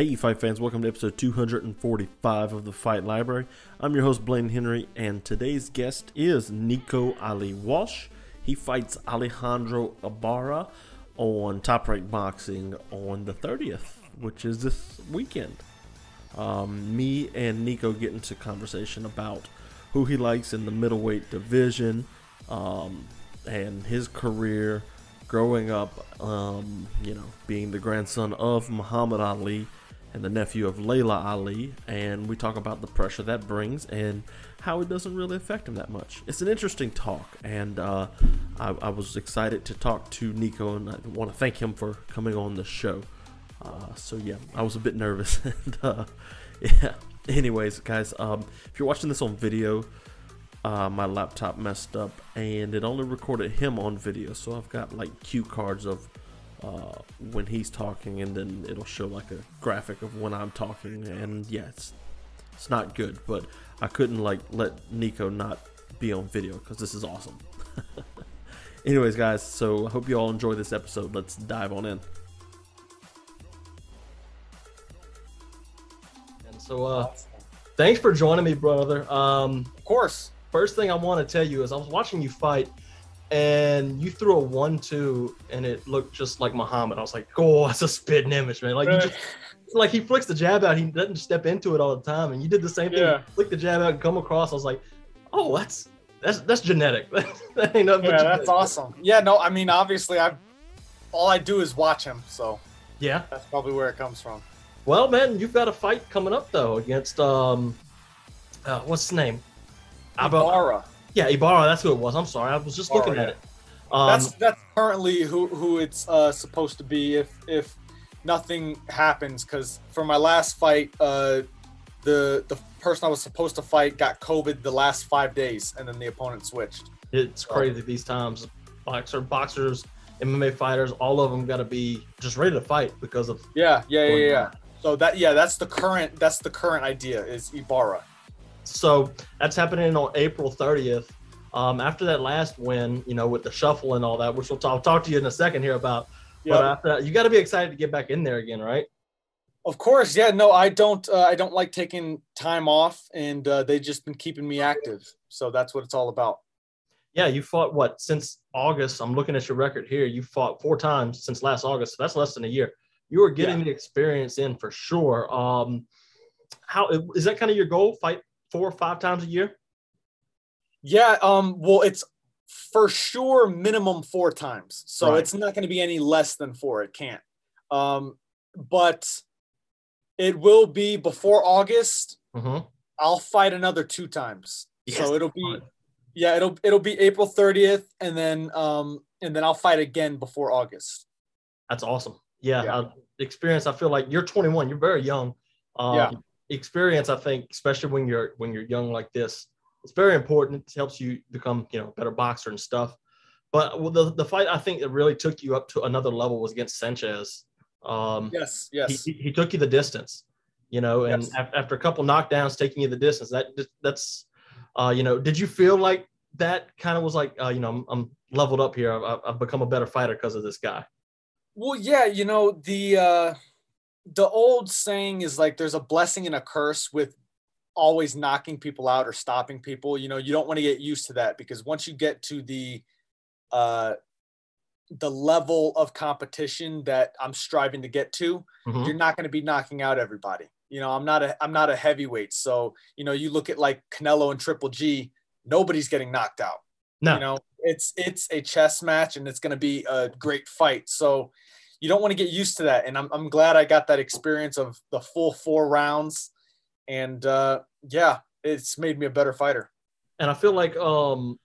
Hey, you fight fans, welcome to episode 245 of the Fight Library. I'm your host, Blaine Henry, and today's guest is Nico Ali Walsh. He fights Alejandro Ibarra on Top Rank Boxing on the 30th, which is this weekend. Um, me and Nico get into conversation about who he likes in the middleweight division um, and his career growing up, um, you know, being the grandson of Muhammad Ali and the nephew of Laila Ali, and we talk about the pressure that brings and how it doesn't really affect him that much. It's an interesting talk, and uh, I, I, was excited to talk to Nico, and I want to thank him for coming on the show. Uh, so yeah, I was a bit nervous, and uh, yeah. Anyways, guys, um, if you're watching this on video, uh, my laptop messed up, and it only recorded him on video, so I've got like cue cards of uh, when he's talking, and then it'll show like a graphic of when I'm talking. And yeah, it's it's not good, but I couldn't like let Nico not be on video because this is awesome. Anyways, guys, so I hope you all enjoy this episode. Let's dive on in. And so, uh, thanks for joining me, brother. Um, of course. First thing I want to tell you is I was watching you fight and you threw a one-two, and it looked just like Muhammad. I was like, "Oh, that's a spitting image, man!" Like you just, like he flicks the jab out. He doesn't step into it all the time, and you did the same thing. Yeah. Flick the jab out and come across. I was like, "Oh, that's that's that's genetic. that ain't nothing." Yeah, that's genetic. awesome. Yeah, no, I mean, obviously, I all I do is watch him, so yeah, that's probably where it comes from. Well, man, you've got a fight coming up though against um, uh, what's his name? Ibarra. Yeah, Ibarra. That's who it was. I'm sorry. I was just Ibarra, looking at it. Um, that's that's currently who who it's uh, supposed to be if if nothing happens. Because for my last fight, uh, the the person I was supposed to fight got COVID the last five days, and then the opponent switched. It's crazy these times. Boxer boxers, MMA fighters, all of them got to be just ready to fight because of yeah yeah yeah yeah. So that yeah, that's the current that's the current idea is Ibarra. So that's happening on April 30th. Um, after that last win, you know, with the shuffle and all that, which we'll talk, I'll talk to you in a second here about. Yep. But after that, you got to be excited to get back in there again, right? Of course, yeah. No, I don't. Uh, I don't like taking time off, and uh, they've just been keeping me active. So that's what it's all about. Yeah, you fought what since August? I'm looking at your record here. You fought four times since last August. So that's less than a year. You were getting yeah. the experience in for sure. Um, how is that kind of your goal? Fight four or five times a year? Yeah. Um, well, it's for sure minimum four times. So right. it's not going to be any less than four. It can't. Um, but it will be before August. Mm-hmm. I'll fight another two times. Yes. So it'll be, yeah, it'll it'll be April 30th, and then um and then I'll fight again before August. That's awesome. Yeah, yeah. Uh, experience. I feel like you're 21. You're very young. Um, yeah experience, I think, especially when you're when you're young like this, it's very important. It helps you become, you know, better boxer and stuff. But the the fight I think that really took you up to another level was against Sanchez. Um, yes, yes. He, he took you the distance, you know, and yes. after a couple knockdowns, taking you the distance. That that's, uh, you know, did you feel like that kind of was like, uh, you know, I'm, I'm leveled up here. I've, I've become a better fighter because of this guy. Well, yeah, you know the. Uh the old saying is like there's a blessing and a curse with always knocking people out or stopping people. You know you don't want to get used to that because once you get to the uh the level of competition that i'm striving to get to mm-hmm. you're not going to be knocking out everybody. You know i'm not a i'm not a heavyweight. So you know you look at like canelo and triple g nobody's getting knocked out. No. You know it's it's a chess match and it's going to be a great fight. So you don't want to get used to that. And I'm, I'm glad I got that experience of the full four rounds. And uh, yeah, it's made me a better fighter. And I feel like um,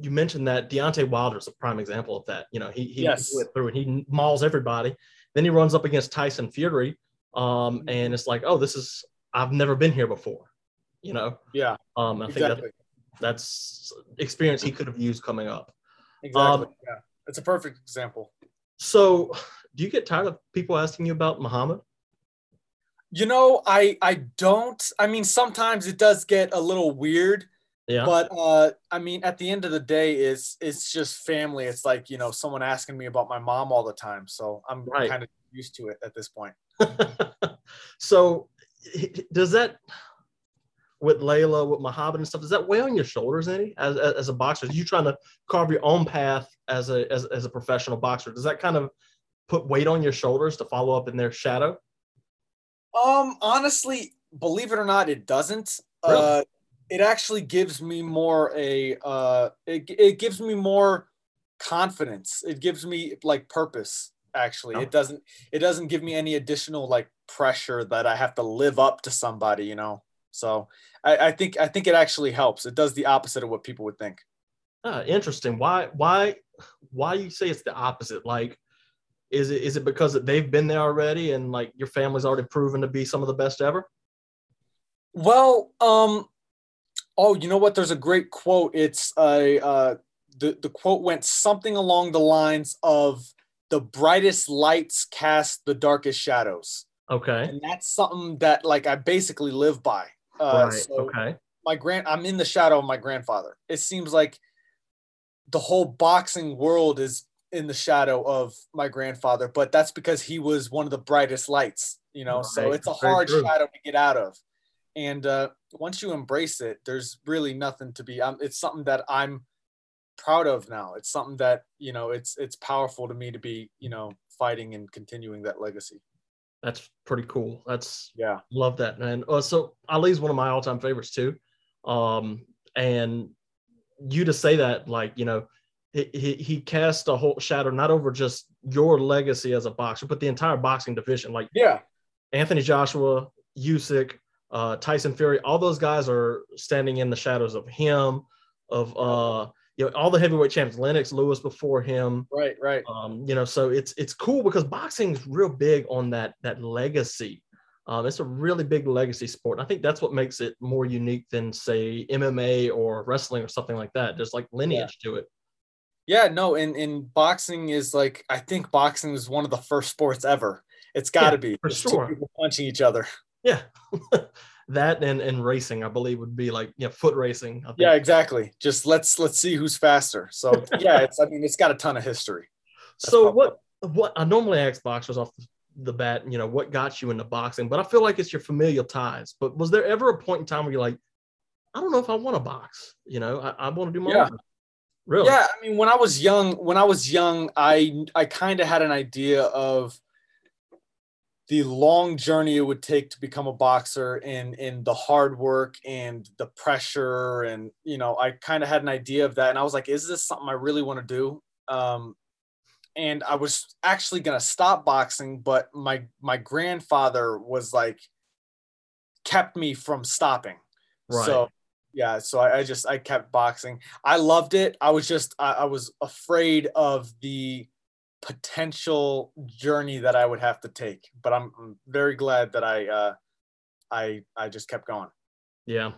you mentioned that Deontay Wilder is a prime example of that. You know, he, he yes. went through and he mauls everybody. Then he runs up against Tyson Fury. Um, mm-hmm. and it's like, oh, this is, I've never been here before. You know? Yeah. Um, I exactly. think that, that's experience he could have used coming up. Exactly. Um, yeah. It's a perfect example. So, do you get tired of people asking you about Muhammad? You know, I I don't. I mean, sometimes it does get a little weird. Yeah. But uh, I mean, at the end of the day, it's it's just family. It's like you know, someone asking me about my mom all the time. So I'm right. kind of used to it at this point. so does that with Laila, with Muhammad and stuff, does that weigh on your shoulders any as, as, as a boxer? Are you trying to carve your own path as a as, as a professional boxer? Does that kind of put weight on your shoulders to follow up in their shadow? Um, honestly, believe it or not, it doesn't. Really? Uh, it actually gives me more a uh, it, it gives me more confidence. It gives me like purpose. Actually, oh. it doesn't it doesn't give me any additional like pressure that I have to live up to somebody. You know. So I, I think I think it actually helps. It does the opposite of what people would think. Ah, interesting. Why why why you say it's the opposite? Like is it is it because they've been there already and like your family's already proven to be some of the best ever? Well, um, oh, you know what? There's a great quote. It's a uh, the the quote went something along the lines of the brightest lights cast the darkest shadows. Okay. And that's something that like I basically live by. Uh, right. So okay. My grand, I'm in the shadow of my grandfather. It seems like the whole boxing world is in the shadow of my grandfather, but that's because he was one of the brightest lights, you know. Right. So it's a hard shadow to get out of. And uh, once you embrace it, there's really nothing to be. Um, it's something that I'm proud of now. It's something that you know. It's it's powerful to me to be you know fighting and continuing that legacy. That's pretty cool. That's yeah, love that man. Uh, so Ali's one of my all-time favorites too. Um, and you to say that, like you know, he, he cast a whole shadow not over just your legacy as a boxer, but the entire boxing division. Like yeah, Anthony Joshua, Usyk, uh, Tyson Fury, all those guys are standing in the shadows of him, of uh, you know, all the heavyweight champions, Lennox Lewis before him. Right, right. Um, you know, so it's it's cool because boxing's real big on that that legacy. Um, it's a really big legacy sport. I think that's what makes it more unique than say MMA or wrestling or something like that. There's like lineage yeah. to it. Yeah, no, and, and boxing is like I think boxing is one of the first sports ever. It's got to yeah, be for sure. people punching each other. Yeah, that and and racing, I believe, would be like yeah, foot racing. Yeah, exactly. Just let's let's see who's faster. So yeah, it's I mean it's got a ton of history. That's so what what I normally ask boxers off the bat, you know, what got you into boxing? But I feel like it's your familial ties. But was there ever a point in time where you're like, I don't know if I want to box. You know, I, I want to do my yeah. Really? Yeah, I mean, when I was young, when I was young, I I kind of had an idea of the long journey it would take to become a boxer and in the hard work and the pressure and you know I kind of had an idea of that and I was like, is this something I really want to do? Um, and I was actually gonna stop boxing, but my my grandfather was like kept me from stopping. Right. So yeah so I, I, just i kept boxing i loved it i was just I, I, was afraid of the potential journey that i would have to take but i'm, I'm very glad that i uh i i just kept going. Yeah.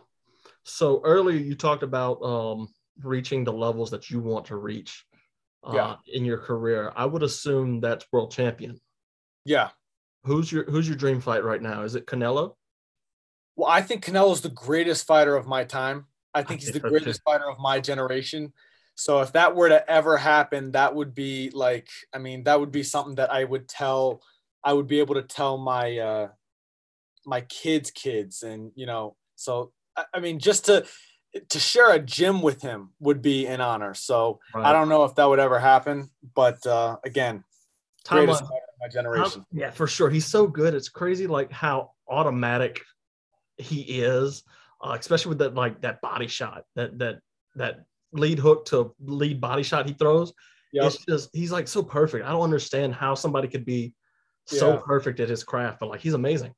So earlier you talked about um reaching the levels that you want to reach uh, yeah. in your career. I would assume that's world champion. Yeah. Who's your who's your dream fight right now? Is it canelo? Well, I think Canelo's the greatest fighter of my time. I think he's the greatest fighter of my generation. So if that were to ever happen, that would be like, I mean, that would be something that I would tell, I would be able to tell my, uh, my kids' kids, and you know, so I mean, just to to share a gym with him would be an honor. So right. I don't know if that would ever happen, but uh, again, greatest fighter of my generation. yeah, for sure. He's so good. It's crazy, like how automatic he is, uh, especially with that like that body shot, that that that lead hook to lead body shot he throws. Yep. It's just he's like so perfect. I don't understand how somebody could be so perfect at his craft, but like he's amazing.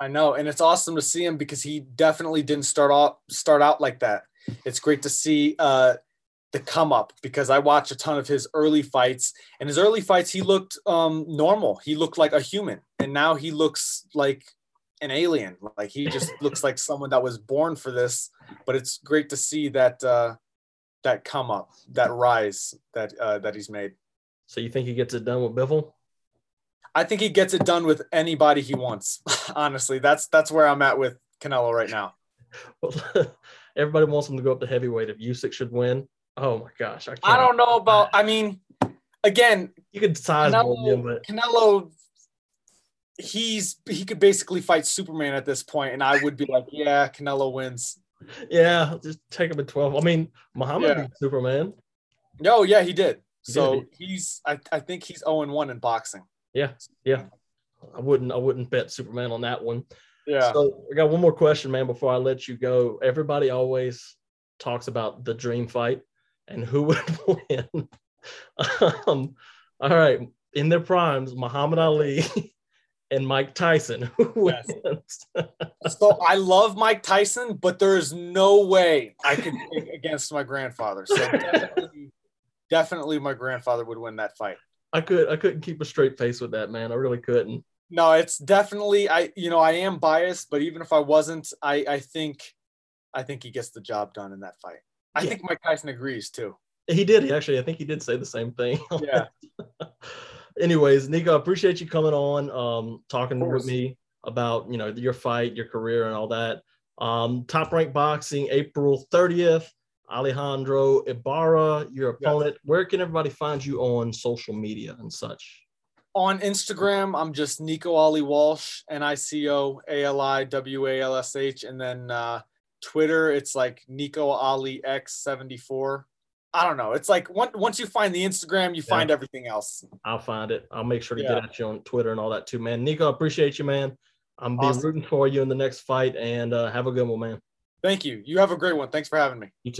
I know, and it's awesome to see him because he definitely didn't start off start out like that. It's great to see uh, the come up because I watched a ton of his early fights, and his early fights he looked um, normal. He looked like a human, and now he looks like an alien. Like he just looks like someone that was born for this. But it's great to see that uh, that come up, that rise that uh, that he's made. So you think he gets it done with Bivol? I think he gets it done with anybody he wants. Honestly, that's that's where I'm at with Canelo right now. well, everybody wants him to go up to heavyweight. If Usyk should win, oh my gosh, I, I don't know about. I mean, again, you could size Canelo, him, but Canelo he's he could basically fight Superman at this point, and I would be like, yeah, Canelo wins. Yeah, just take him at 12. I mean, Muhammad Yeah. beat Superman. No, yeah, he did. He So did. he's I, I think he's 0 and 1 in boxing. Yeah, yeah. I wouldn't I wouldn't bet Superman on that one. Yeah. So I got one more question, man, before I let you go. Everybody always talks about the dream fight and who would win. um, all right, in their primes, Muhammad Ali and Mike Tyson. Who Yes. wins? so I love Mike Tyson, but there's no way I could pick against my grandfather. So definitely, definitely my grandfather would win that fight. I could I couldn't keep a straight face with that, man. I really couldn't. No, it's definitely I you know, I am biased, but even if I wasn't, I I think I think he gets the job done in that fight. I Yeah. think Mike Tyson agrees too. He did. He actually, I think he did say the same thing. Yeah. Anyways, Nico, I appreciate you coming on, um, talking with me about you know your fight, your career, and all that. Um, Top Rank Boxing, April thirtieth. Alejandro Ibarra, your Yes. opponent. Where can everybody find you on social media and such? On Instagram, I'm just Nico Ali Walsh, N I C O A L I W A L S H. And then uh, Twitter, it's like Nico Ali X74. I don't know. It's like once once you find the Instagram, you find everything else. I'll find it. I'll make sure to Yeah. get at you on Twitter and all that too, man. Nico, appreciate you, man. I'm be rooting for you in the next fight, and uh, have a good one, man. Thank you. You have a great one. Thanks for having me. You too.